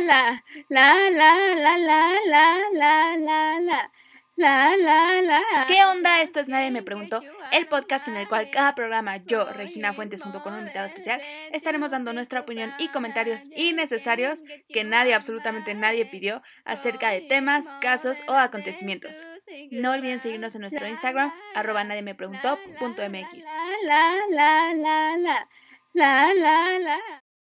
la la la la la la la la la la la la ¿Qué onda? Esto es Nadie me preguntó, el podcast en el cual cada programa yo, Regina Fuentes, junto con un invitado especial, estaremos dando nuestra opinión y comentarios innecesarios que nadie, absolutamente nadie pidió acerca de temas, casos o acontecimientos. No olviden seguirnos en nuestro Instagram, arroba nadie me preguntó, punto la la la la la la la